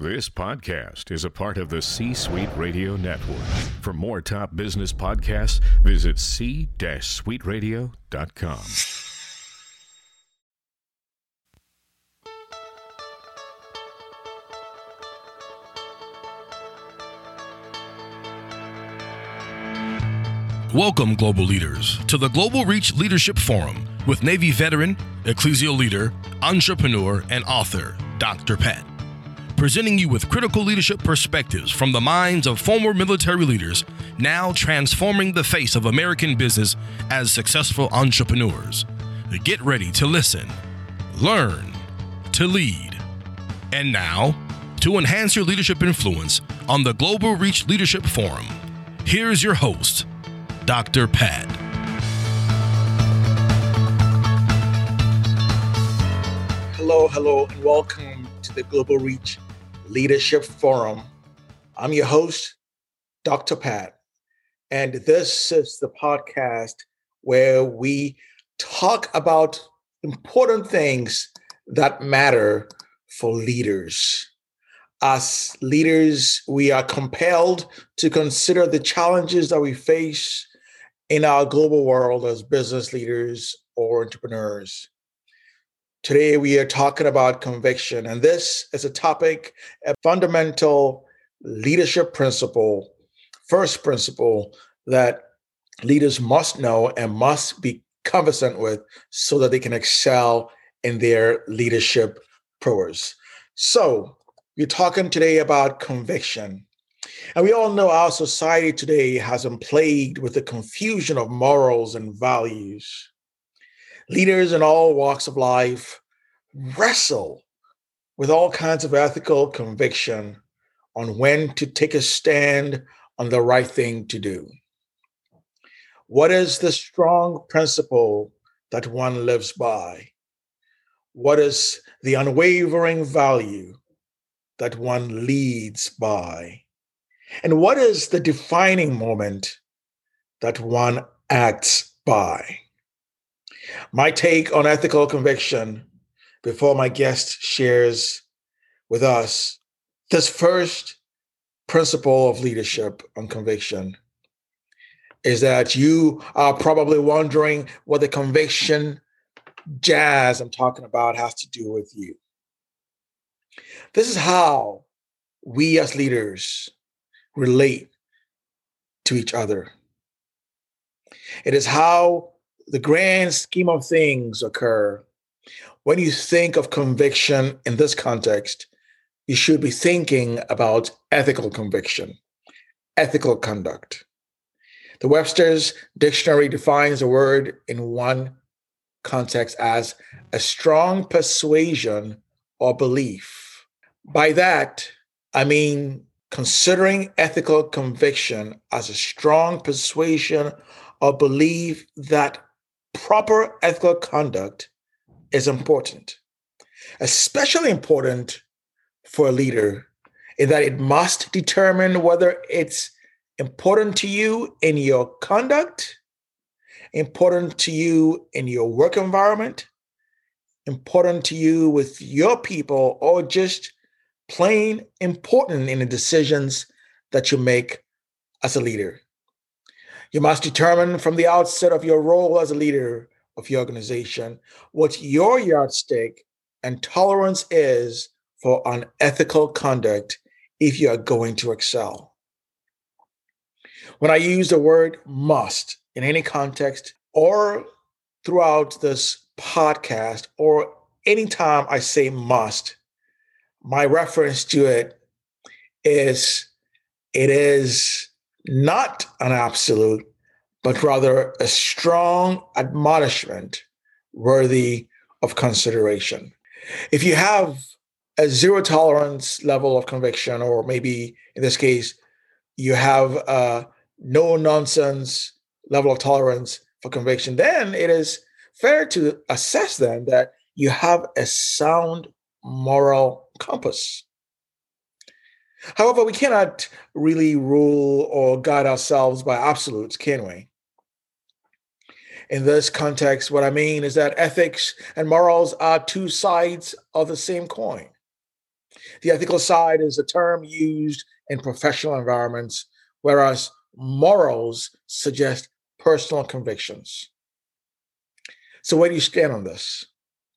This podcast is a part of the C Suite Radio Network. For more top business podcasts, visit c-suiteradio.com. Welcome, global leaders, to the Global Reach Leadership Forum with Navy veteran, ecclesial leader, entrepreneur, and author, Dr. Pat. Presenting you with critical leadership perspectives from the minds of former military leaders now transforming the face of American business as successful entrepreneurs. Get ready to listen, learn, to lead. And now, to enhance your leadership influence on the Global Reach Leadership Forum, here's your host, Dr. Pat. Hello, hello, and welcome to the Global Reach Leadership Forum. I'm your host, Dr. Pat, and this is the podcast where we talk about important things that matter for leaders. As leaders, we are compelled to consider the challenges that we face in our global world as business leaders or entrepreneurs. Today, we are talking about conviction, and this is a topic, a fundamental leadership principle, first principle that leaders must know and must be conversant with so that they can excel in their leadership prowess. So, we're talking today about conviction. And we all know our society today has been plagued with the confusion of morals and values. Leaders in all walks of life wrestle with all kinds of ethical conviction on when to take a stand on the right thing to do. What is the strong principle that one lives by? What is the unwavering value that one leads by? And what is the defining moment that one acts by? My take on ethical conviction before my guest shares with us this first principle of leadership on conviction is that you are probably wondering what the conviction jazz I'm talking about has to do with you. This is how we as leaders relate to each other. It is how the grand scheme of things occur. When you think of conviction in this context, you should be thinking about ethical conviction, ethical conduct. The Webster's dictionary defines the word in one context as a strong persuasion or belief. By that, I mean considering ethical conviction as a strong persuasion or belief that proper ethical conduct is important, especially important for a leader, in that it must determine whether it's important to you in your conduct, important to you in your work environment, important to you with your people, or just plain important in the decisions that you make as a leader. You must determine from the outset of your role as a leader of your organization what your yardstick and tolerance is for unethical conduct if you are going to excel. When I use the word must in any context or throughout this podcast or anytime I say must, my reference to it is it is not an absolute, but rather a strong admonishment worthy of consideration. If you have a zero tolerance level of conviction, or maybe in this case, you have a no nonsense level of tolerance for conviction, then it is fair to assess then that you have a sound moral compass. However, we cannot really rule or guide ourselves by absolutes, can we? In this context, what I mean is that ethics and morals are two sides of the same coin. The ethical side is a term used in professional environments, whereas morals suggest personal convictions. So, where do you stand on this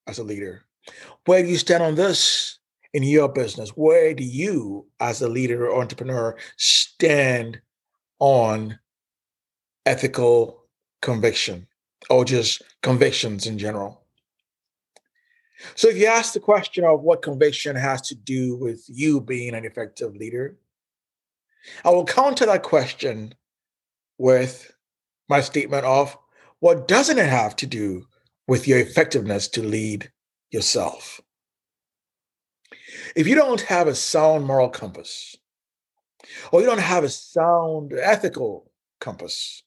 as a leader? Where do you stand on this in your business? Where do you, as a leader or entrepreneur, stand on ethical conviction or just convictions in general? So, if you ask the question of what conviction has to do with you being an effective leader, I will counter that question with my statement of what doesn't it have to do with your effectiveness to lead yourself? If you don't have a sound moral compass, or you don't have a sound ethical compass,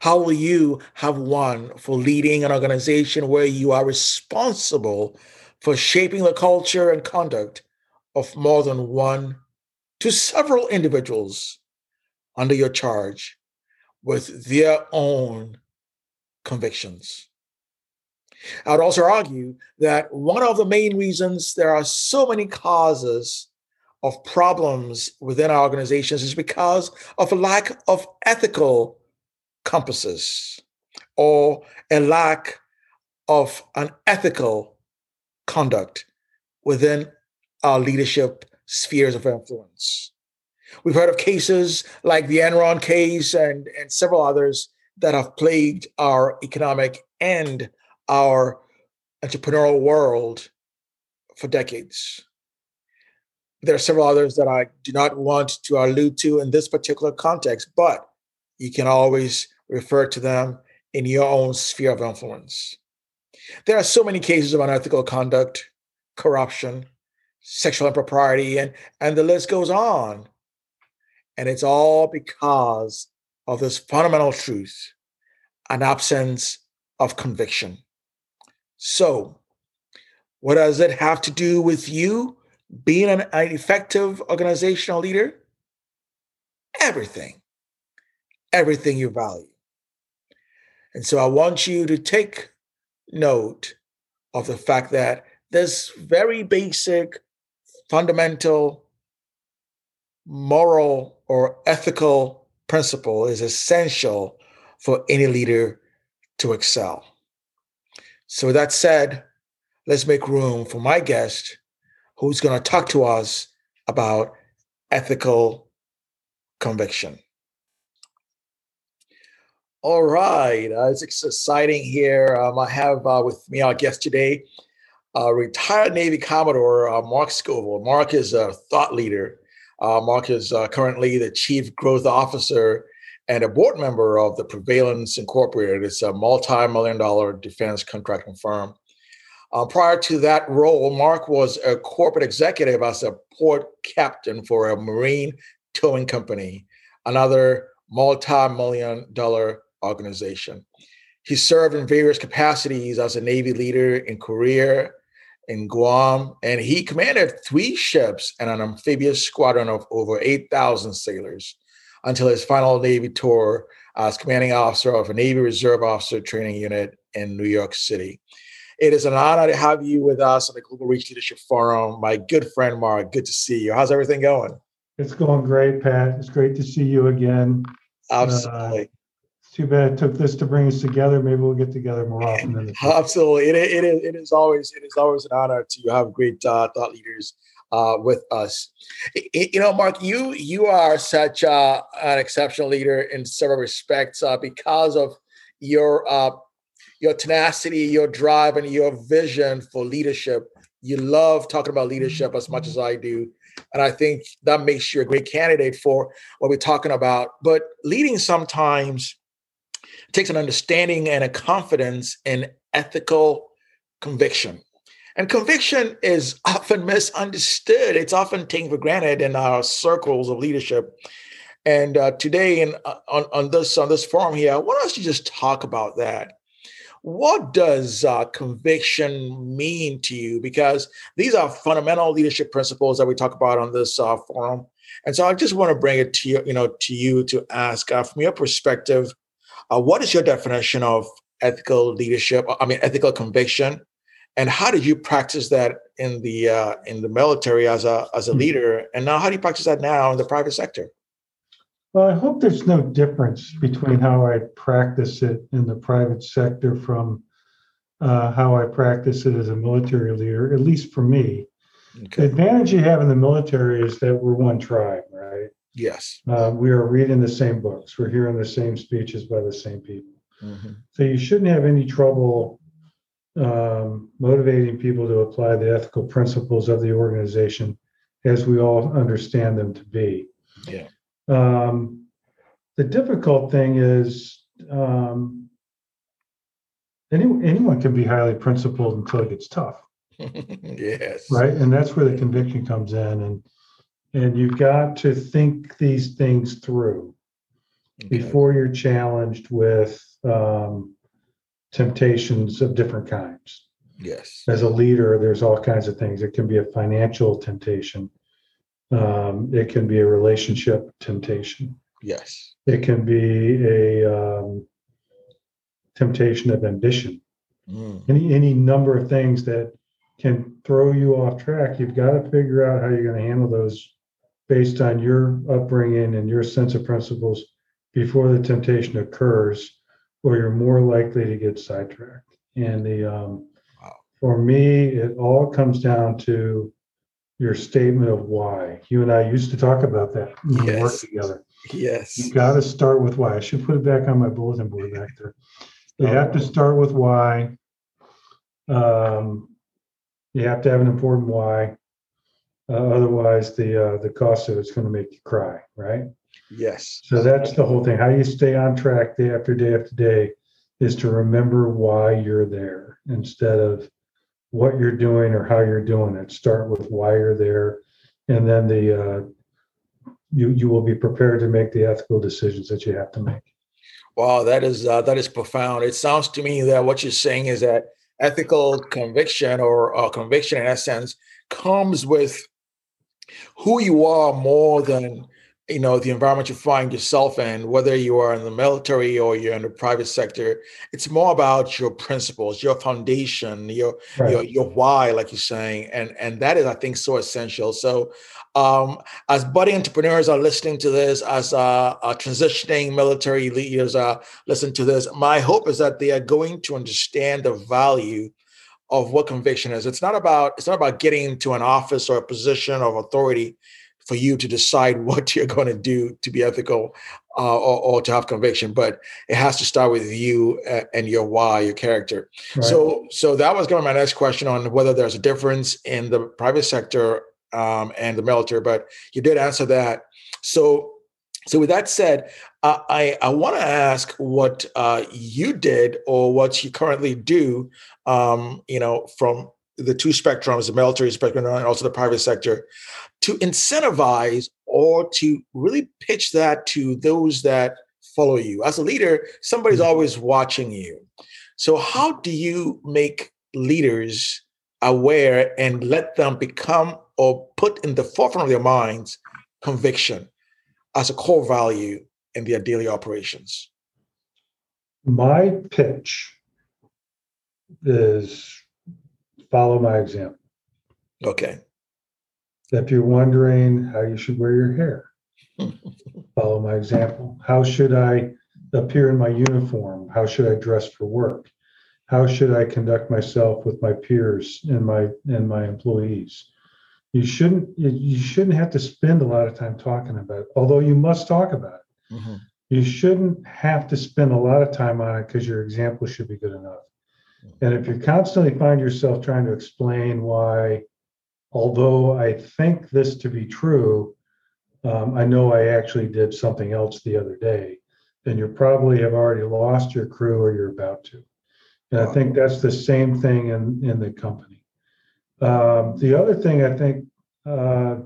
how will you have one for leading an organization where you are responsible for shaping the culture and conduct of more than one to several individuals under your charge with their own convictions? I would also argue that one of the main reasons there are so many causes of problems within our organizations is because of a lack of ethical compasses or a lack of an ethical conduct within our leadership spheres of influence. We've heard of cases like the Enron case and, and several others that have plagued our economic and our entrepreneurial world for decades. There are several others that I do not want to allude to in this particular context, but you can always refer to them in your own sphere of influence. There are so many cases of unethical conduct, corruption, sexual impropriety, and, and the list goes on. And it's all because of this fundamental truth an absence of conviction. So, what does it have to do with you being an, an effective organizational leader? Everything. Everything you value. And so I want you to take note of the fact that this very basic, fundamental, moral, or ethical principle is essential for any leader to excel. So, with that said, let's make room for my guest who's going to talk to us about ethical conviction. All right, uh, it's exciting here. Um, I have uh, with me our guest today, uh, retired Navy Commodore uh, Mark Scovel. Mark is a thought leader. Uh, Mark is uh, currently the Chief Growth Officer and a board member of the Prevailance Incorporated. It's a multi-million dollar defense contracting firm. Uh, prior to that role, Mark was a corporate executive as a port captain for a marine towing company, another multi-million dollar organization. He served in various capacities as a Navy leader in Korea, in Guam, and he commanded three ships and an amphibious squadron of over 8,000 sailors until his final Navy tour as commanding officer of a Navy Reserve Officer Training Unit in New York City. It is an honor to have you with us on the Global Reach Leadership Forum. My good friend Mark, good to see you. How's everything going? It's going great, Pat. It's great to see you again. Absolutely. Uh, too bad it took this to bring us together. Maybe we'll get together more often. Absolutely, it, it is. It is always. It is always an honor to have great uh, thought leaders uh, with us. You know, Mark, you you are such uh, an exceptional leader in several respects uh, because of your uh, your tenacity, your drive, and your vision for leadership. You love talking about leadership as much as I do. And I think that makes you a great candidate for what we're talking about. But leading sometimes takes an understanding and a confidence in ethical conviction. And conviction is often misunderstood. It's often taken for granted in our circles of leadership. And uh, today, in uh, on, on this on this forum here, I want us to just talk about that. What does uh, conviction mean to you? Because these are fundamental leadership principles that we talk about on this uh, forum. And so I just want to bring it to you, you know, to you to ask uh, from your perspective, what is your definition of ethical leadership? I mean, ethical conviction, and how did you practice that in the uh, in the military as a as a Hmm. leader and now how do you practice that now in the private sector Well, I hope there's no difference between how I practice it in the private sector from uh, how I practice it as a military leader, at least for me. The advantage you have in the military is that we're one tribe, right? yes Uh, we are reading the same books, we're hearing the same speeches by the same people. Mhm. So you shouldn't have any trouble um, motivating people to apply the ethical principles of the organization as we all understand them to be. Yeah. Um, the difficult thing is um, any, anyone can be highly principled until it gets tough, yes right? And that's where the conviction comes in, and and you've got to think these things through Okay. before you're challenged with um, temptations of different kinds. yes As a leader, there's all kinds of things. It can be a financial temptation. Um, it can be a relationship temptation. yes It can be a um, temptation of ambition. Mm. Any any number of things that can throw you off track. You've got to figure out how you're going to handle those based on your upbringing and your sense of principles before the temptation occurs, or you're more likely to get sidetracked. And the um, Wow. for me, it all comes down to your statement of why. You and I used to talk about that when we worked together. yes You got to start with why. I should put it back on my bulletin board back there. You have to start with why. Um, you have to have an important why. Uh, otherwise, the uh, the cost of it's going to make you cry, right? Yes So that's the whole thing. How you stay on track day after day after day is to remember why you're there instead of what you're doing or how you're doing it. Start with why you're there, and then the uh, you you will be prepared to make the ethical decisions that you have to make. Wow, that is uh, that is profound. It sounds to me that what you're saying is that ethical conviction or uh, conviction, in essence, comes with who you are more than you know the environment you find yourself in. Whether you are in the military or you're in the private sector, it's more about your principles, your foundation, your your your why, like you're saying, and and that is, I think, so essential. So, um, as budding entrepreneurs are listening to this, as uh, uh, transitioning military leaders are listening to this, my hope is that they are going to understand the value of what conviction is. It's not about it's not about getting to an office or a position of authority for you to decide what you're going to do to be ethical uh, or, or, to have conviction, but it has to start with you and your why, your character. Right. So, so that was going to be my next question on whether there's a difference in the private sector um, and the military, but you did answer that. So, so with that said, uh, I I want to ask what uh, you did or what you currently do. Um, you know, from the two spectrums, the military spectrum and also the private sector, to incentivize or to really pitch that to those that follow you. As a leader, somebody's mm-hmm. always watching you. So, how do you make leaders aware and let them become or put in the forefront of their minds conviction as a core value in their daily operations? My pitch is follow my example. Okay. If you're wondering how you should wear your hair, follow my example. How should I appear in my uniform? How should I dress for work? How should I conduct myself with my peers and my and my employees? You shouldn't you shouldn't have to spend a lot of time talking about it, although you must talk about it. Mm-hmm. You shouldn't have to spend a lot of time on it because your example should be good enough. And if you constantly find yourself trying to explain why, although I think this to be true, um, I know I actually did something else the other day, then you probably have already lost your crew or you're about to. And I think that's the same thing in, in the company. Um, the other thing I think uh,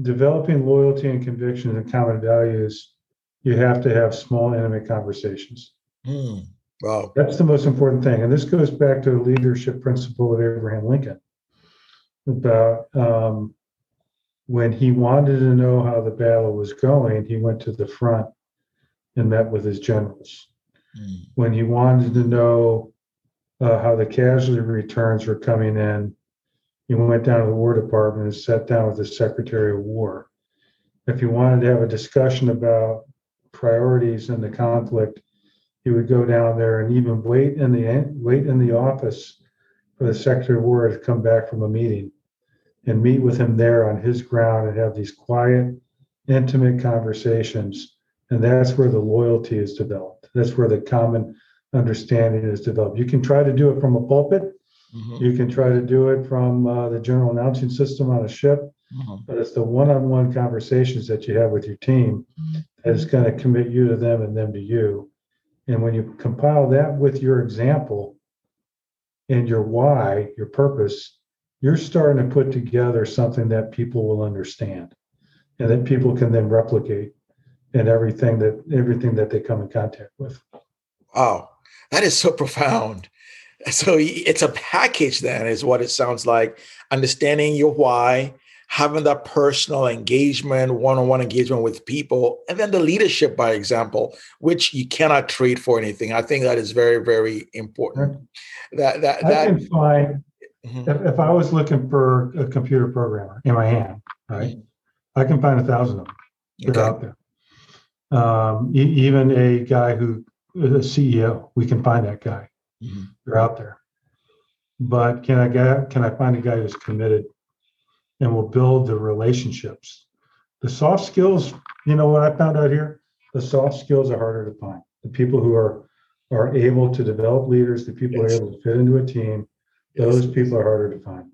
developing loyalty and conviction and common values, you have to have small, intimate conversations. Mm. Wow. That's the most important thing. And this goes back to the leadership principle of Abraham Lincoln about um, when he wanted to know how the battle was going, he went to the front and met with his generals. Mm. When he wanted to know uh, how the casualty returns were coming in. he went down to the War Department and sat down with the Secretary of War. If he wanted to have a discussion about priorities in the conflict, you would go down there and even wait in the wait in the office for the Secretary of War to come back from a meeting and meet with him there on his ground and have these quiet, intimate conversations. And that's where the loyalty is developed. That's where the common understanding is developed. You can try to do it from a pulpit. Mm-hmm. You can try to do it from uh, the general announcing system on a ship, mm-hmm. but it's the one-on-one conversations that you have with your team that is going to commit you to them and them to you. And when you compile that with your example and your why, your purpose, you're starting to put together something that people will understand and that people can then replicate in everything that everything that they come in contact with. Wow. That is so profound. So it's a package, then, is what it sounds like. Understanding your why, having that personal engagement, one on one engagement with people, and then the leadership by example, which you cannot trade for anything. I think that is very, very important. That, that, that, I can find, mm-hmm. if, if, I was looking for a computer programmer in my hand, right, mm-hmm. I can find a thousand of them. They're okay. out there. Um, e- even a guy who a CEO. We can find that guy. Mm-hmm. They're out there. But can I get can I find a guy who's committed and will build the relationships? The soft skills, you know what I found out here? The soft skills are harder to find. The people who are are able to develop leaders, the people yes. who are able to fit into a team, those yes. people are harder to find.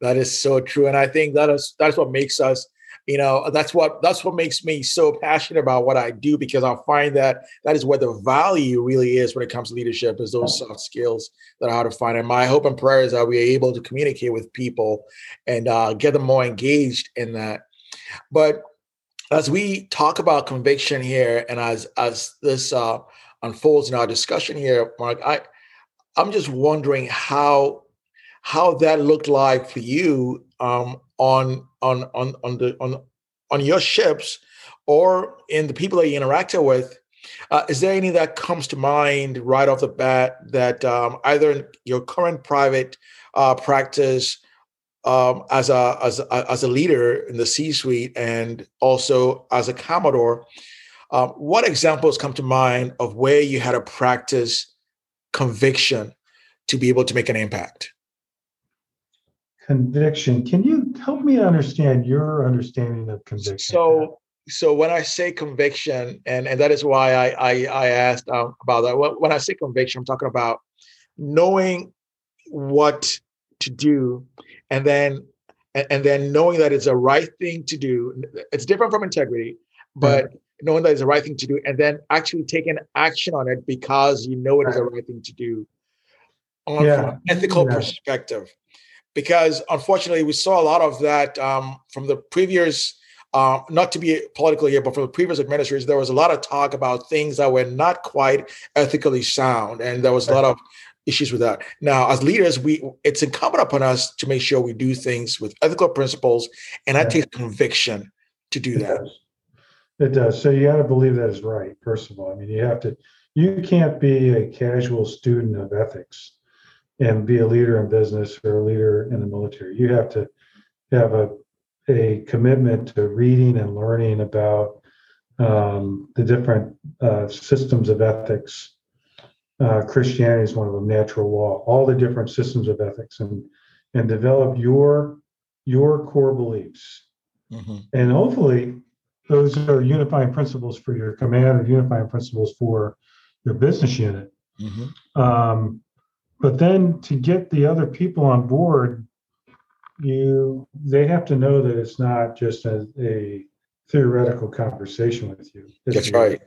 That is so true. And I think that is that's what makes us you know that's what that's what makes me so passionate about what i do because i find that that is where the value really is when it comes to leadership is those soft skills that are hard to find. And my hope and prayer is that we're able to communicate with people and uh, get them more engaged in that. But as we talk about conviction here and as as this uh, unfolds in our discussion here mark i i'm just wondering how how that looked like for you um, on on on on the on on your ships or in the people that you interacted with uh, is there any that comes to mind right off the bat that um, either in your current private uh, practice um, as a as a, as a leader in the C-suite and also as a commodore, um, what examples come to mind of where you had to practice conviction to be able to make an impact? Conviction. Can you help me understand your understanding of conviction? So, so when I say conviction, and and that is why I I, I asked um, about that. When I say conviction, I'm talking about knowing what to do, and then and then knowing that it's a right thing to do. It's different from integrity, but. Mm-hmm. Knowing that it's the right thing to do, and then actually taking action on it because you know it is the right thing to do, on yeah. an ethical yeah. perspective because unfortunately we saw a lot of that um, from the previous uh, not to be political here, but from the previous administration, there was a lot of talk about things that were not quite ethically sound, and there was a lot of issues with that. Now, as leaders, we it's incumbent upon us to make sure we do things with ethical principles, and that takes conviction to do it that. Does. It does. So you got to believe that is right. First of all, I mean, you have to. You can't be a casual student of ethics and be a leader in business or a leader in the military. You have to have a, a commitment to reading and learning about um, the different uh, systems of ethics. Uh, Christianity is one of them, natural law, all the different systems of ethics, and and develop your your core beliefs. Mm-hmm. And hopefully, those are unifying principles for your command or unifying principles for your business unit. Mm-hmm. Um, but then to get the other people on board you they have to know that it's not just a, a theoretical conversation with you. It's that's right.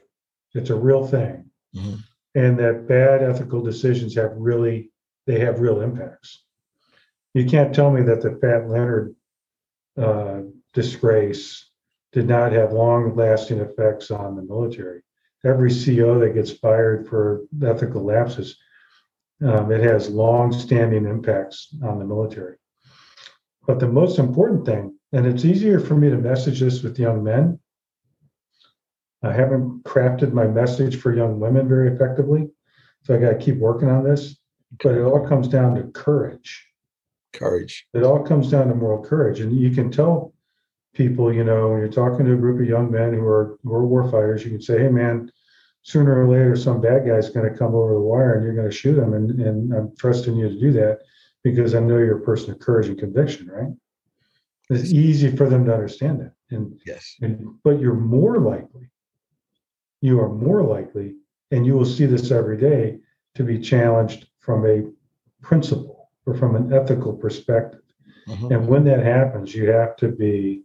It's a real thing. Mm-hmm. and that bad ethical decisions have really they have real impacts. You can't tell me that the fat leonard uh, disgrace did not have long lasting effects on the military. Every co that gets fired for ethical lapses um, it has long-standing impacts on the military. But the most important thing, and it's easier for me to message this with young men. I haven't crafted my message for young women very effectively, so I got to keep working on this. but it all comes down to courage. Courage. It all comes down to moral courage. And you can tell people, you know, when you're talking to a group of young men who are who are war fighters, you can say, hey man, sooner or later some bad guy's going to come over the wire and you're going to shoot him. And, and I'm trusting you to do that because I know you're a person of courage and conviction, right? It's easy for them to understand that. And, Yes. and but you're more likely, you are more likely, and you will see this every day, to be challenged from a principle or from an ethical perspective. Mhm. And when that happens, you have to be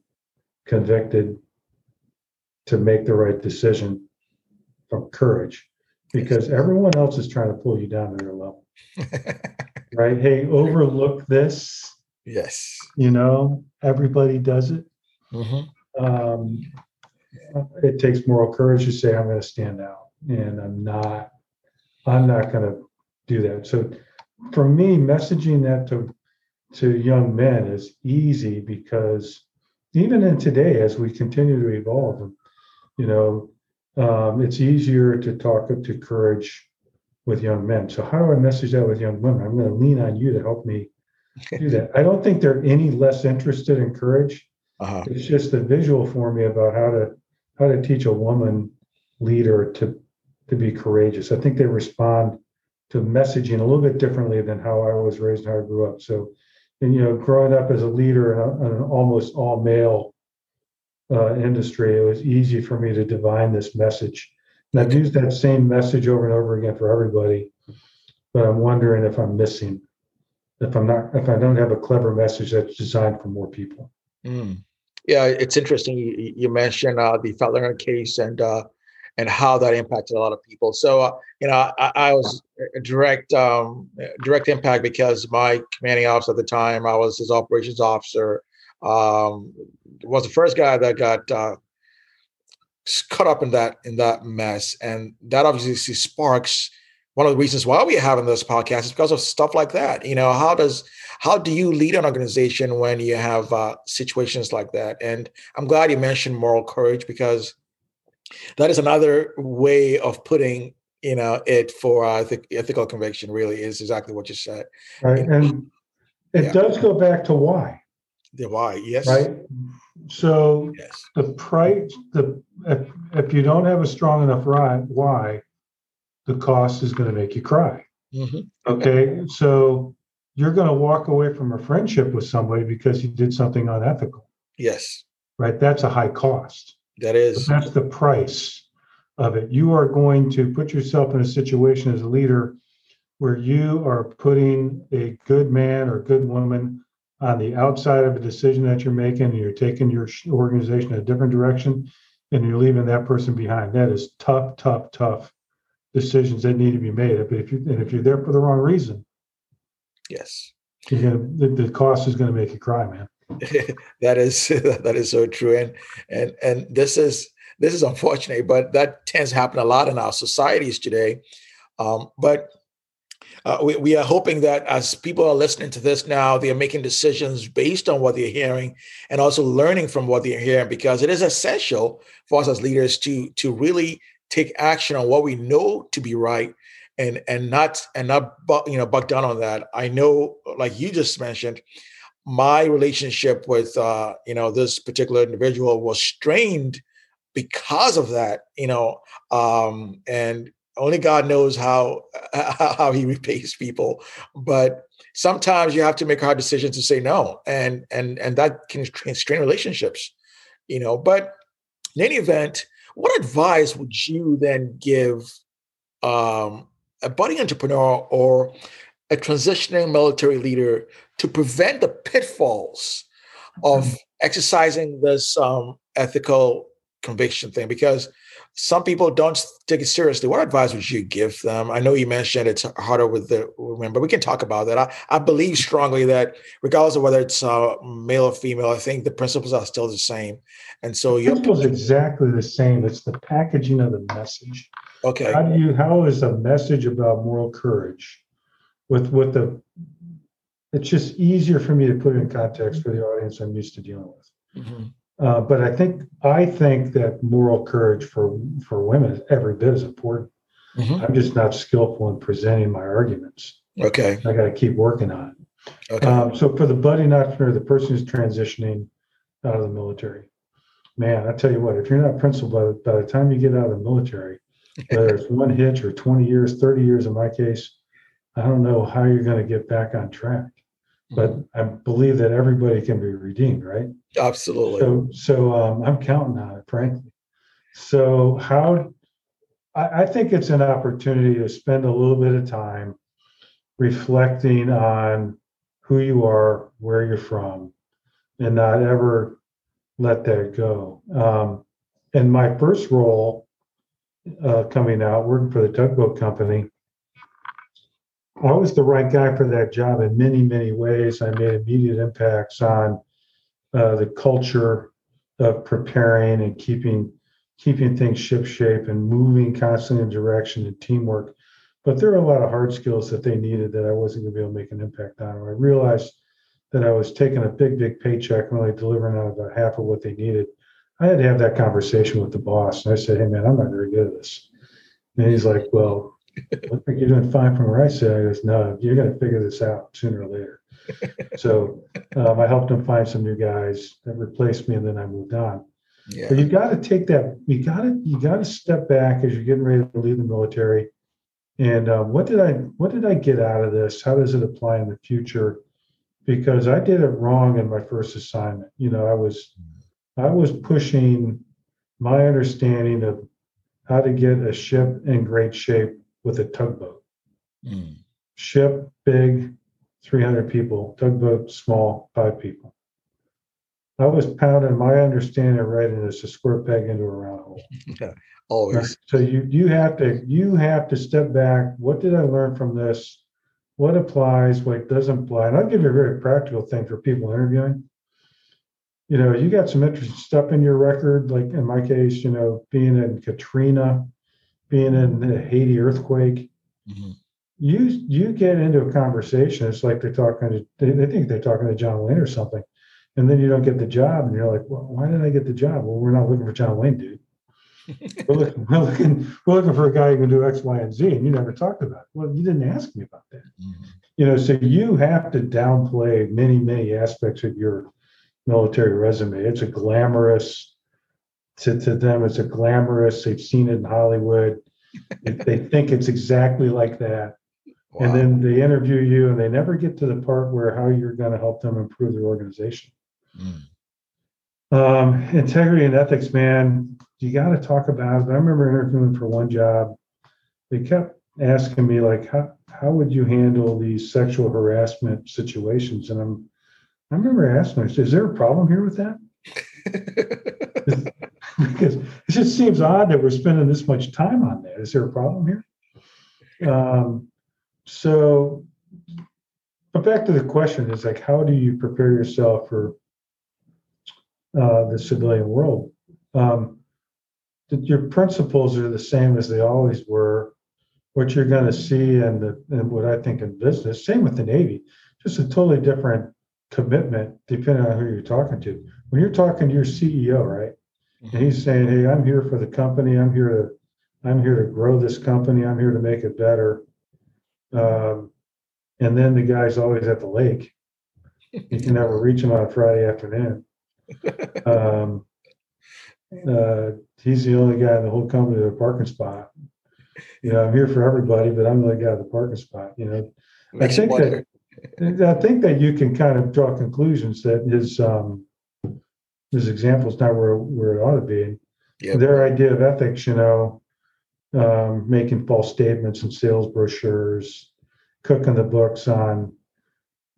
convicted to make the right decision from courage because everyone else is trying to pull you down to their level, right? Hey, overlook this, yes. you know, everybody does it. Mhm. Um, it takes moral courage to say, I'm going to stand out and I'm not, I'm not going to do that. So for me, messaging that to, to young men is easy because even in today, as we continue to evolve, you know, um, it's easier to talk to courage with young men. So how do I message that with young women? I'm going to lean on you to help me do that. I don't think they're any less interested in courage. Uh-huh. It's just the visual for me about how to how to teach a woman leader to to be courageous. I think they respond to messaging a little bit differently than how I was raised and how I grew up. So, and you know, growing up as a leader in, a, in an almost all male uh, industry, it was easy for me to divine this message. And I've used that same message over and over again for everybody, but I'm wondering if I'm missing, if I'm not, if I don't have a clever message that's designed for more people. Mm. Yeah, it's interesting. You, you- mentioned uh, the Felder case and uh, and how that impacted a lot of people. So uh, you know, I, I was a direct um, direct impact because my commanding officer at the time, I was his operations officer, um, was the first guy that got uh, caught up in that in that mess, and that obviously sparks. One of the reasons why we're having this podcast is because of stuff like that. You know, how does how do you lead an organization when you have uh, situations like that? And I'm glad you mentioned moral courage because that is another way of putting you know it for uh, the ethical conviction. Really is exactly what you said. Right. And it Yeah. does go back to why, The why? Yes. right? So Yes. the price, the if, if you don't have a strong enough why, why, the cost is going to make you cry. Mhm. Okay. So you're going to walk away from a friendship with somebody because you did something unethical, Yes. right? That's a high cost. That But is. that's the price of it. You are going to put yourself in a situation as a leader where you are putting a good man or good woman on the outside of a decision that you're making, and you're taking your organization a different direction, and you're leaving that person behind. That is tough, tough, tough decisions that need to be made. But if you and if you're there for the wrong reason, Yes. you're gonna the, the cost is gonna make you cry, man. that is that is so true and and and this is this is unfortunate but that tends to happen a lot in our societies today um, but uh, we, we are hoping that as people are listening to this now they are making decisions based on what they're hearing and also learning from what they're hearing because it is essential for us as leaders to to really take action on what we know to be right and and not and not you know buck down on that. I know like you just mentioned my relationship with uh, you know this particular individual was strained because of that you know um, and only god knows how how he repays people but sometimes you have to make hard decisions to say no and and and that can strain relationships you know but in any event what advice would you then give um, a budding entrepreneur or a transitioning military leader to prevent the pitfalls of exercising this um, ethical conviction thing? Because some people don't take it seriously. What advice would you give them? I know you mentioned it's harder with the women, but we can talk about that. I, I believe strongly that regardless of whether it's uh, male or female, I think the principles are still the same. And so The you're principle's exactly the same. It's the packaging of the message. okay. How do you, how is a message about moral courage with, with the, it's just easier for me to put it in context for the audience I'm used to dealing with. Mhm. Uh, but I think, I think that moral courage for, for women is every bit as important. Mhm. I'm just not skillful in presenting my arguments. Okay. I got to keep working on it. Okay. Um, so for the budding entrepreneur, the person who's transitioning out of the military, man, I tell you what, if you're not principled by, by the time you get out of the military, whether it's one hitch or 20 years, 30 years in my case, I don't know how you're going to get back on track. But I believe that everybody can be redeemed, right? Absolutely. So, so um, I'm counting on it, frankly. So, how I, I think it's an opportunity to spend a little bit of time reflecting on who you are, where you're from, and not ever let that go. Um, and my first role uh, coming out, working for the tugboat company, I was the right guy for that job in many, many ways. I made immediate impacts on uh, the culture of preparing and keeping keeping things ship shape and moving constantly in direction and teamwork. But there are a lot of hard skills that they needed that I wasn't going to be able to make an impact on. I realized that I was taking a big, big paycheck and only delivering on about half of what they needed. I had to have that conversation with the boss. And I said, Hey man, I'm not very good at this. And he's like, Well, you're doing fine from where I sit. I goes, No, you're gonna figure this out sooner or later. so um, I helped him find some new guys that replaced me and then I moved on. yeah. But you got to take that. You got to you got to step back as you're getting ready to leave the military. And uh, what did I what did I get out of this? How does it apply in the future? Because I did it wrong in my first assignment. You know, I was I was pushing my understanding of how to get a ship in great shape with a tugboat. Mm. Ship big, 300 people. Tugboat small, five people. I was pounding my understanding right into a square peg into a round hole. Right? Always. So you you have to you have to step back. What did I learn from this? What applies? What doesn't apply? And I'll give you a very practical thing for people interviewing. You know, you got some interesting stuff in your record, like in my case, you know, being in Katrina, being in the Haiti earthquake. Mhm. You you get into a conversation. It's like they're talking to they, they think they're talking to John Wayne or something, and then you don't get the job, and you're like, well, why didn't I get the job? Well, we're not looking for John Wayne, dude we're looking, we're looking, we're looking for a guy who can do X, Y, and Z, and you never talked about it. Well, you didn't ask me about that. Mhm. You know, so you have to downplay many, many aspects of your military resume. It's a glamorous to, to them, it's a glamorous, they've seen it in Hollywood. They- they think it's exactly like that. And then they interview you and they never get to the part where how you're going to help them improve their organization. Mm. Um, integrity and ethics, man, you got to talk about it. I remember interviewing for one job. They kept asking me like, how, how would you handle these sexual harassment situations? And I'm, I remember asking, is there a problem here with that? because it just seems odd that we're spending this much time on that. Is there a problem here? Um, so, but back to the question is like, how do you prepare yourself for uh, the civilian world? Um, your principles are the same as they always were. What you're going to see the and what I think in business, same with the Navy, just a totally different commitment depending on who you're talking to. When you're talking to your CEO, right? And he's saying, "Hey, I'm here for the company. I'm here to, I'm here to grow this company. I'm here to make it better." Um, and then the guy's always at the lake. You can never reach him on a Friday afternoon. Um, uh, he's the only guy in the whole company with a parking spot. You know, I'm here for everybody, but I'm the only guy with a parking spot. You know, I think that I think that you can kind of draw conclusions that his um, his example is not where where it ought to be. Yep. Their idea of ethics, you know, um, making false statements in sales brochures, cooking the books on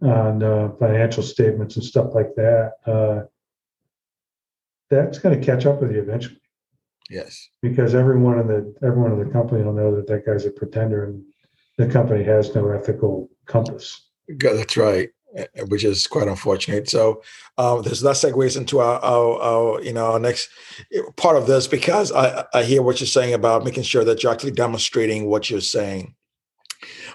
on uh, financial statements and stuff like that. Uh, that's going to catch up with you eventually Yes. because everyone in the everyone in the company will know that that guy's a pretender and the company has no ethical compass. Good, that's right. Eh, Which is quite unfortunate. So um, this that segues into our, our, our you know our next eh, part of this because I, I hear what you're saying about making sure that you're actually demonstrating what you're saying.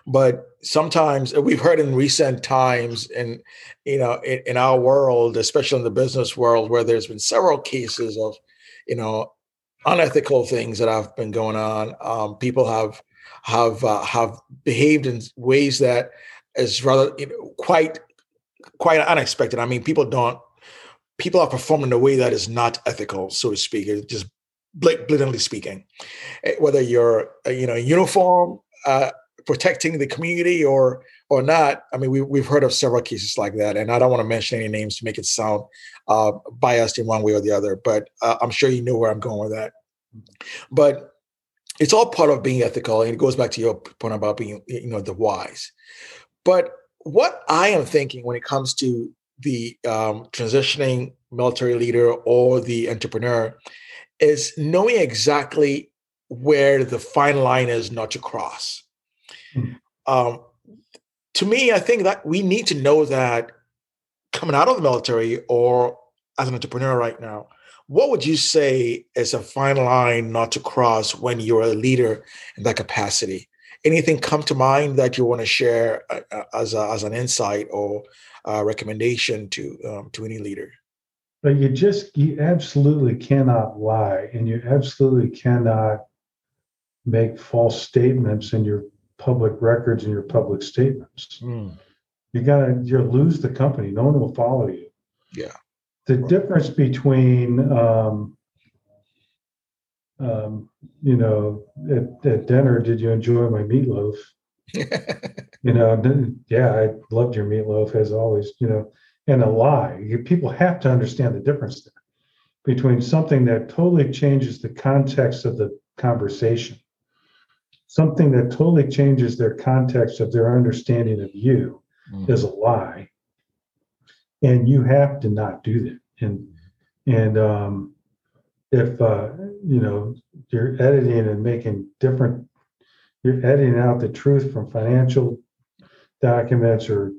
But sometimes we've heard in recent times, in you know, in, in our world, especially in the business world, where there's been several cases of, you know, unethical things that have been going on. Um, people have have uh, have behaved in ways that is rather you know, quite quite unexpected. I mean, people don't people are performing in a way that is not ethical, so to speak. It's just blatantly speaking, eh, whether you're uh, you know uniform uh, protecting the community or or not. I mean, we we've heard of several cases like that, and I don't want to mention any names to make it sound uh, biased in one way or the other. But uh, I'm sure you know where I'm going with that. But it's all part of being ethical, and it goes back to your point about being you know the wise. But what I am thinking when it comes to the um, transitioning military leader or the entrepreneur is knowing exactly where the fine line is not to cross. Mm-hmm. Um, to me, I think that we need to know that coming out of the military or as an entrepreneur right now, what would you say is a fine line not to cross when you're a leader in that capacity? Anything come to mind that you want to share uh, uh, as, a, as an insight or a recommendation to um, to any leader? But you just you absolutely cannot lie, and you absolutely cannot make false statements in your public records and your public statements. Mm. You gotta you lose the company. No one will follow you. Yeah. The difference between um, um, you know, at, at dinner, did you enjoy my meatloaf? you know, yeah, I loved your meatloaf as always, you know, and a lie. You, people have to understand the difference there between something that totally changes the context of the conversation, something that totally changes their context of their understanding of you mm. is a lie. And you have to not do that. And, and, um, if uh, you know you're editing and making different you're editing out the truth from financial documents or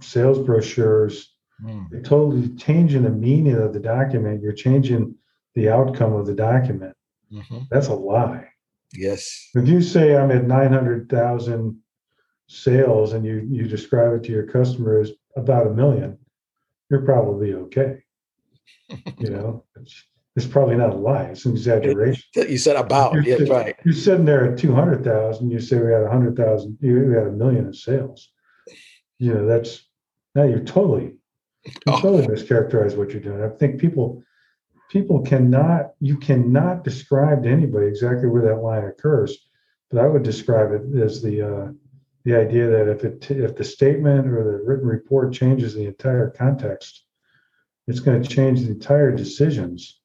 sales brochures mm. you're totally changing the meaning of the document. You're changing the outcome of the document. Mm-hmm. that's a lie. Yes. If you say i'm at 900000 sales and you you describe it to your customer as about a million you're probably okay. You know it's probably not a lie. It's an exaggeration. You said about, you're, yeah, right. You're sitting there at 200,000. You say we had 100,000, you had a million in sales. You know, that's, now you're totally, you oh. totally mischaracterize what you're doing. I think people, people cannot, you cannot describe to anybody exactly where that line occurs. But I would describe it as the, uh, the idea that if it, if the statement or the written report changes the entire context, it's going to change the entire decisions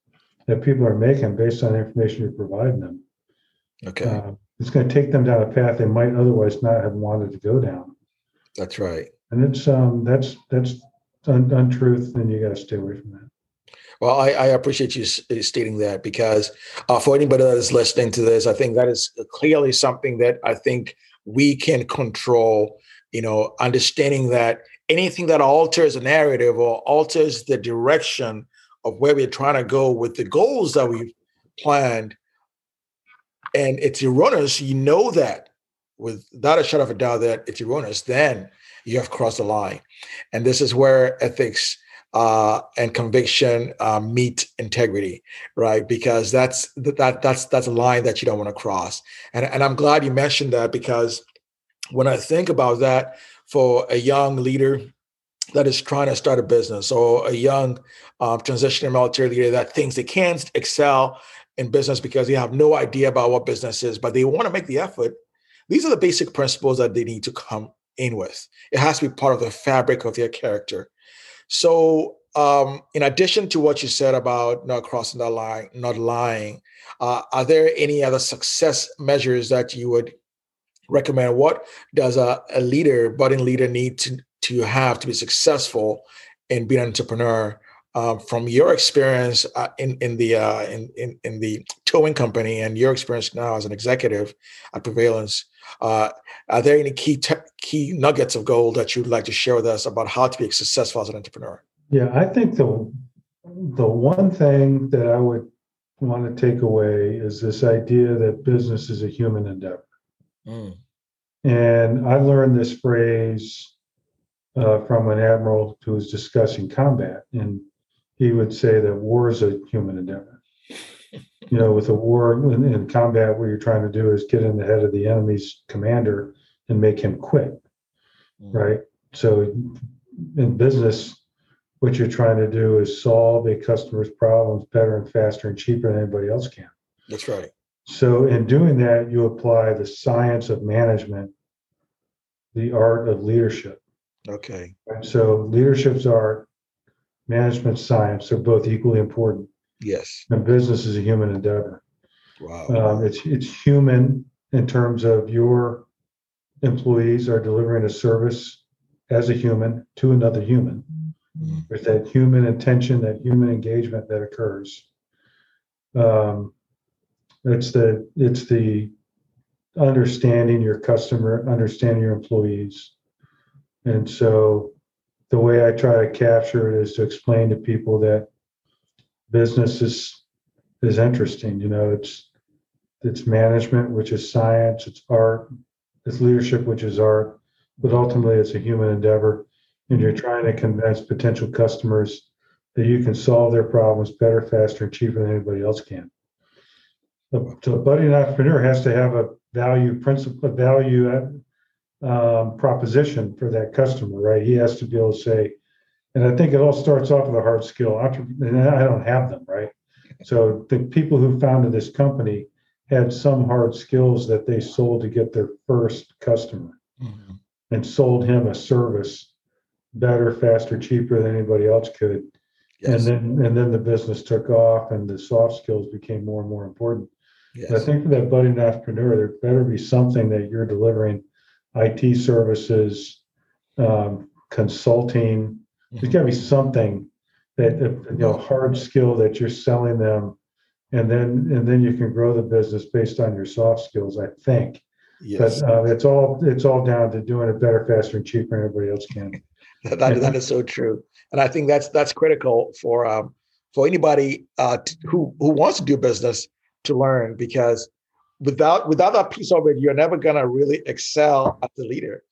that people are making based on the information you're providing them. Okay. Uh, it's going to take them down a path they might otherwise not have wanted to go down. That's right. And it's um that's that's un- untruth, and you got to stay away from that. Well, I, I appreciate you stating that because uh, for anybody that is listening to this, I think that is clearly something that I think we can control. You know, understanding that anything that alters a narrative or alters the direction of where we're trying to go with the goals that we've planned and it's erroneous, you know that without a shadow of a doubt that it's erroneous, then you have crossed the line. And this is where ethics uh, and conviction uh, meet integrity, right? Because that's that that's that's a line that you don't want to cross. And and I'm glad you mentioned that because when I think about that for a young leader that is trying to start a business or a young um, transitioning military leader that thinks they can excel in business because they have no idea about what business is, but they want to make the effort. These are the basic principles that they need to come in with. It has to be part of the fabric of their character. So, um, in addition to what you said about not crossing the line, not lying, uh, are there any other success measures that you would recommend? What does a, a leader, budding leader, need to to have to be successful in being an entrepreneur uh, from your experience uh, in in the uh, in, in, in the towing company and your experience now as an executive at Prevailance, uh, are there any key te- key nuggets of gold that you'd like to share with us about how to be successful as an entrepreneur? Yeah, I think the the one thing that I would want to take away is this idea that business is a human endeavor. Mm. And I learned this phrase uh, from an admiral who was discussing combat, and he would say that war is a human endeavor. you know, with a war in, in combat, what you're trying to do is get in the head of the enemy's commander and make him quit, right? So in business, what you're trying to do is solve a customer's problems better and faster and cheaper than anybody else can. That's right. So in doing that, you apply the science of management, the art of leadership. Okay. So leadership's art, management science are both equally important. Yes. And business is a human endeavor. Wow. Um, it's it's human in terms of your employees are delivering a service as a human to another human. Mhm. There's that human intention, that human engagement that occurs. Um, it's the it's the understanding your customer, understanding your employees, and so the way I try to capture it is to explain to people that business is is interesting. You know, it's it's management, which is science, it's art, it's leadership, which is art, but ultimately it's a human endeavor. And you're trying to convince potential customers that you can solve their problems better, faster, and cheaper than anybody else can. So a budding entrepreneur has to have a value principle, a value um, proposition for that customer, right? He has to be able to say, and I think it all starts off with a hard skill. And I don't have them, right? So the people who founded this company had some hard skills that they sold to get their first customer Mhm. and sold him a service better, faster, cheaper than anybody else could. And then and then the business took off and the soft skills became more and more important. Yes. I think for that budding entrepreneur, there better be something that you're delivering, IT services, um, consulting. There's got to be something that you know hard skill that you're selling them, and then and then you can grow the business based on your soft skills. I think, yes. but uh, it's all it's all down to doing it better, faster, and cheaper than everybody else can. that, that, that is so true and i think that's that's critical for um, for anybody uh, t- who who wants to do business to learn because without without that piece of it you're never to really excel as a leader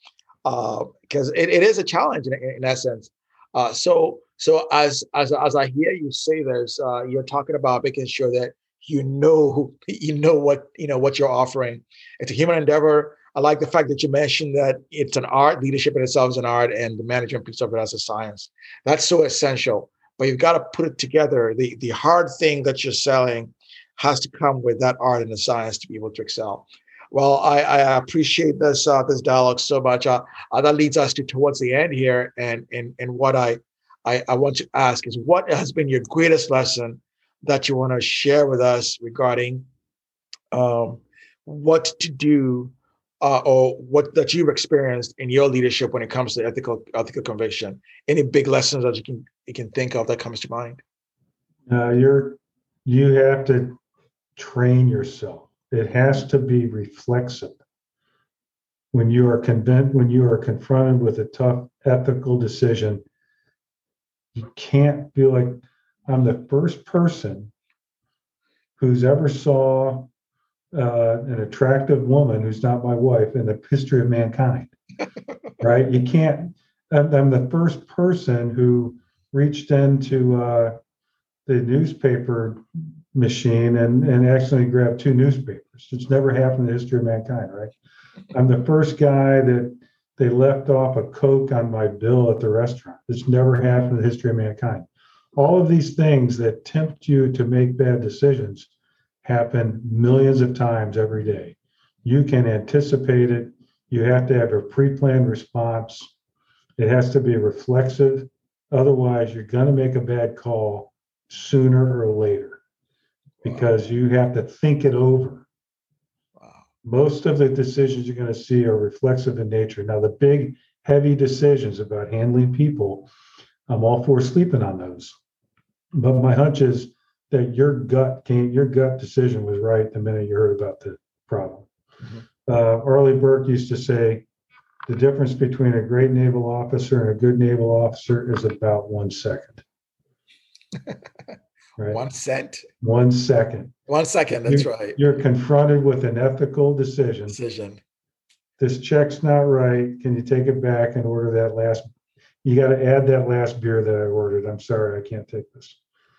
because it, it is a challenge in, in essence uh, so so as as as i hear you say this uh, you're talking about making sure that you know who you know what you know what you're offering it's a human endeavor I like the fact that you mentioned that it's an art, leadership in itself is an art, and the management piece of it as a science. That's so essential. But you've got to put it together. The the hard thing that you're selling has to come with that art and the science to be able to excel. Well, I, I appreciate this uh, this dialogue so much. Uh, uh, that leads us to towards the end here, and and and what I, I I want to ask is what has been your greatest lesson that you want to share with us regarding um, what to do uh, or what that you've experienced in your leadership when it comes to ethical ethical conviction? Any big lessons that you can you can think of that comes to mind? Uh, you're you have to train yourself. It has to be reflexive. When you are convinced, when you are confronted with a tough ethical decision, you can't feel like I'm the first person who's ever saw uh, an attractive woman who's not my wife in the history of mankind. right? You can't. I'm, I'm the first person who reached into uh, the newspaper machine and, and accidentally grabbed two newspapers. It's never happened in the history of mankind, right? I'm the first guy that they left off a Coke on my bill at the restaurant. It's never happened in the history of mankind. All of these things that tempt you to make bad decisions happen millions of times every day. You can anticipate it. You have to have a pre planned response. It has to be reflexive. Otherwise, you're going to make a bad call sooner or later because you have to think it over. Wow. Most of the decisions you're going to see are reflexive in nature. Now, the big, heavy decisions about handling people, I'm all for sleeping on those. But my hunch is that your gut came, your gut decision was right the minute you heard about the problem. Mhm. Uh, Arleigh Burke used to say, the difference between a great naval officer and a good naval officer is about one second. Right? One cent, One second. one second. That's You- right. You're confronted with an ethical decision. Decision. This check's not right. Can you take it back and order that last? You got to add that last beer that I ordered. I'm sorry, I can't take this.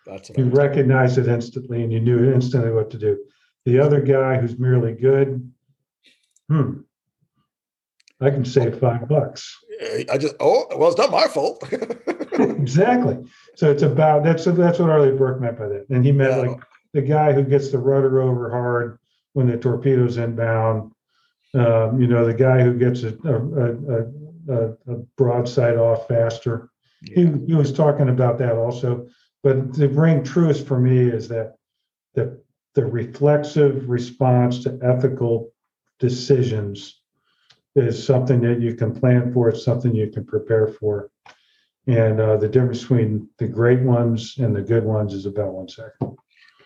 That's you recognize it instantly and you knew instantly what to do. The other guy who's merely good, hmm, I can save five bucks. I just oh well, it's not my fault. exactly. So it's about that's that's what Arleigh Burke meant by that, and he meant yeah. like the guy who gets the rudder over hard when the torpedo's inbound. Um, you know, the guy who gets a, a, a, a broadside off faster. Yeah. He, he was talking about that also. But the ring truest for me is that the the reflexive response to ethical decisions is something that you can plan for. It's something you can prepare for. And uh, the difference between the great ones and the good ones is about one second.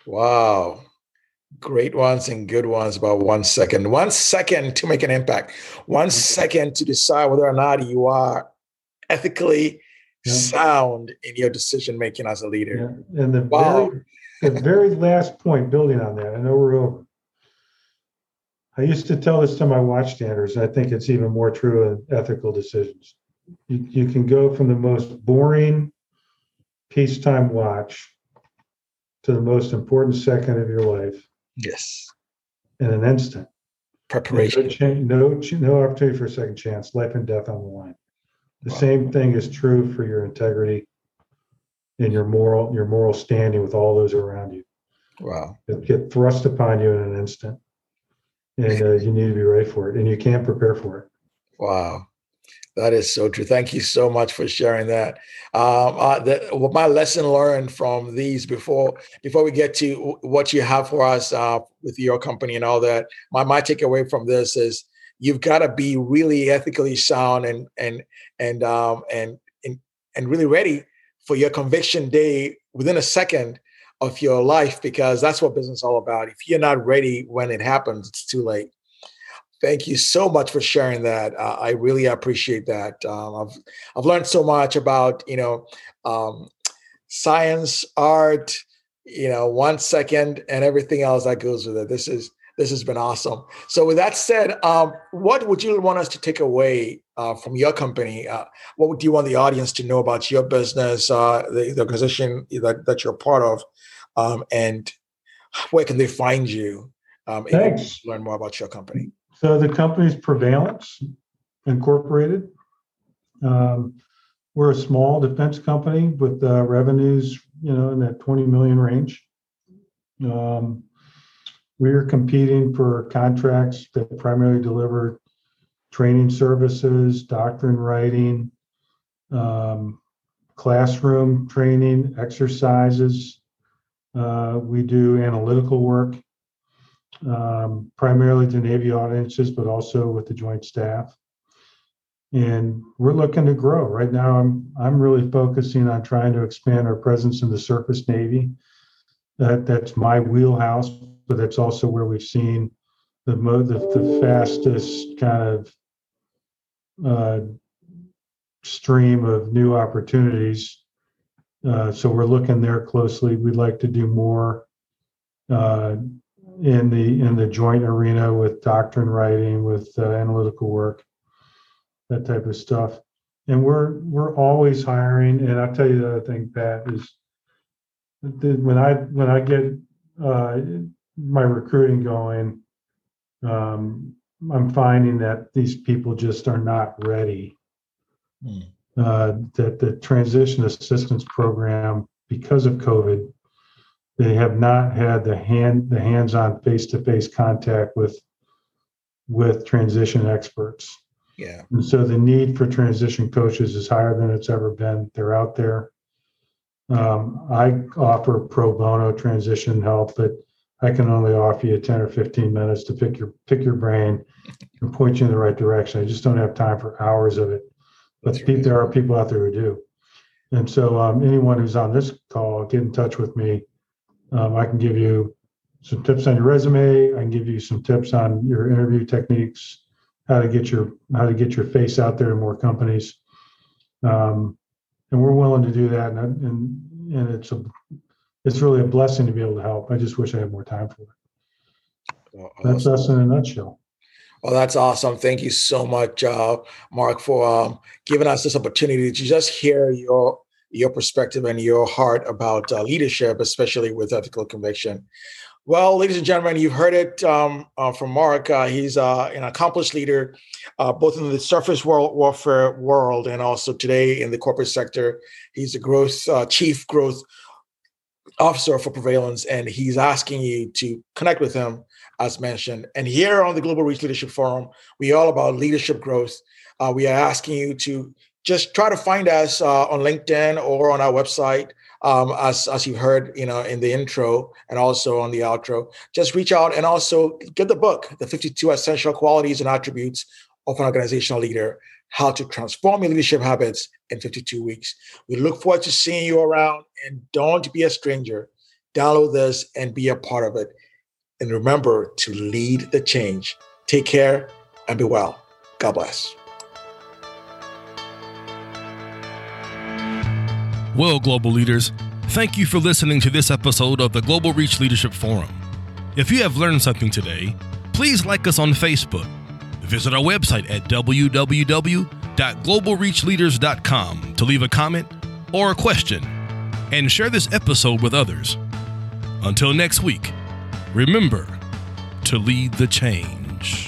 Wow. Great ones and good ones about one second. One second to make an impact. One second to decide whether or not you are ethically yeah. sound in your decision making as a leader. Yeah. And the wow. very the very last point, building on that, I know we're over. I used to tell this to my watchstanders. I think it's even more true in ethical decisions. You, you can go from the most boring peacetime watch to the most important second of your life. Yes. In an instant. Preparation. No, no, no opportunity for a second chance. Life and death on the line. The wow. same thing is true for your integrity and your moral your moral standing with all those around you. Wow. It get thrust upon you in an instant and uh, you need to be ready for it, and you can't prepare for it. Wow. That is so true. Thank you so much for sharing that. Um, uh, the, my lesson learned from these before before we get to what you have for us uh, with your company and all that. My my takeaway from this is you've got to be really ethically sound and and and um, and and and really ready for your conviction day within a second of your life because that's what business is all about. If you're not ready when it happens, it's too late. Thank you so much for sharing that. Uh, I really appreciate that. Um, I've I've learned so much about you know um, science, art, you know, one second, and everything else that goes with it. This is this has been awesome. So, with that said, um, what would you want us to take away uh, from your company? Uh, what do you want the audience to know about your business, uh, the, the, organization that, that you're part of, um, and where can they find you? Um, Thanks. learn more about your company. So the company's Prevailance Incorporated. Um, we're a small defense company with uh, revenues, you know, in that 20 million range. Um, we're competing for contracts that primarily deliver training services, doctrine writing, um, classroom training, exercises. Uh, we do analytical work um, primarily to Navy audiences, but also with the Joint Staff. And we're looking to grow. Right now, I'm I'm really focusing on trying to expand our presence in the surface Navy. That that's my wheelhouse, but that's also where we've seen the mo- the, the fastest kind of uh, stream of new opportunities. Uh, so we're looking there closely. We'd like to do more uh, in the in the joint arena with doctrine writing, with uh, analytical work, that type of stuff. And we're we're always hiring. And I'll tell you the other thing, Pat, is when I when I get uh, my recruiting going, um, I'm finding that these people just are not ready. Mm. Uh, that the transition assistance program, because of COVID, they have not had the hand the hands-on face-to-face contact with with transition experts. Yeah. And so the need for transition coaches is higher than it's ever been. They're out there. Um, I offer pro bono transition help, but I can only offer you 10 or 15 minutes to pick your pick your brain and point you in the right direction. I just don't have time for hours of it. But right. there are people out there who do. And so um, anyone who's on this call, get in touch with me. Um, I can give you some tips on your resume. I can give you some tips on your interview techniques, how to get your how to get your face out there to more companies. Um, and we're willing to do that. And and and it's a it's really a blessing to be able to help. I just wish I had more time for it. Well, that's awesome. us in a nutshell. Well, that's awesome. Thank you so much, uh, Mark, for um, giving us this opportunity to just hear your your perspective and your heart about uh, leadership, especially with ethical conviction. Well, ladies and gentlemen, you've heard it um, uh, from Mark. Uh, he's uh, an accomplished leader, uh, both in the surface world, warfare world and also today in the corporate sector. He's a growth uh, chief growth officer for Prevailance, and he's asking you to connect with him, as mentioned. And here on the Global Reach Leadership Forum, we all about leadership growth. We are asking you to just try to find us on LinkedIn or on our website um, as as you heard, you know, in the intro and also on the outro. Just reach out and also get the book, The 52 Essential Qualities and Attributes of an Organizational Leader: How to Transform Your Leadership Habits in 52 Weeks. We look forward to seeing you around, and don't be a stranger. Download this and be a part of it. And remember to lead the change. Take care and be well. God bless. Well, global leaders, thank you for listening to this episode of the Global Reach Leadership Forum. If you have learned something today, please like us on Facebook. Visit our website at www.globalreachleaders.com to leave a comment or a question and share this episode with others. Until next week, remember to lead the change.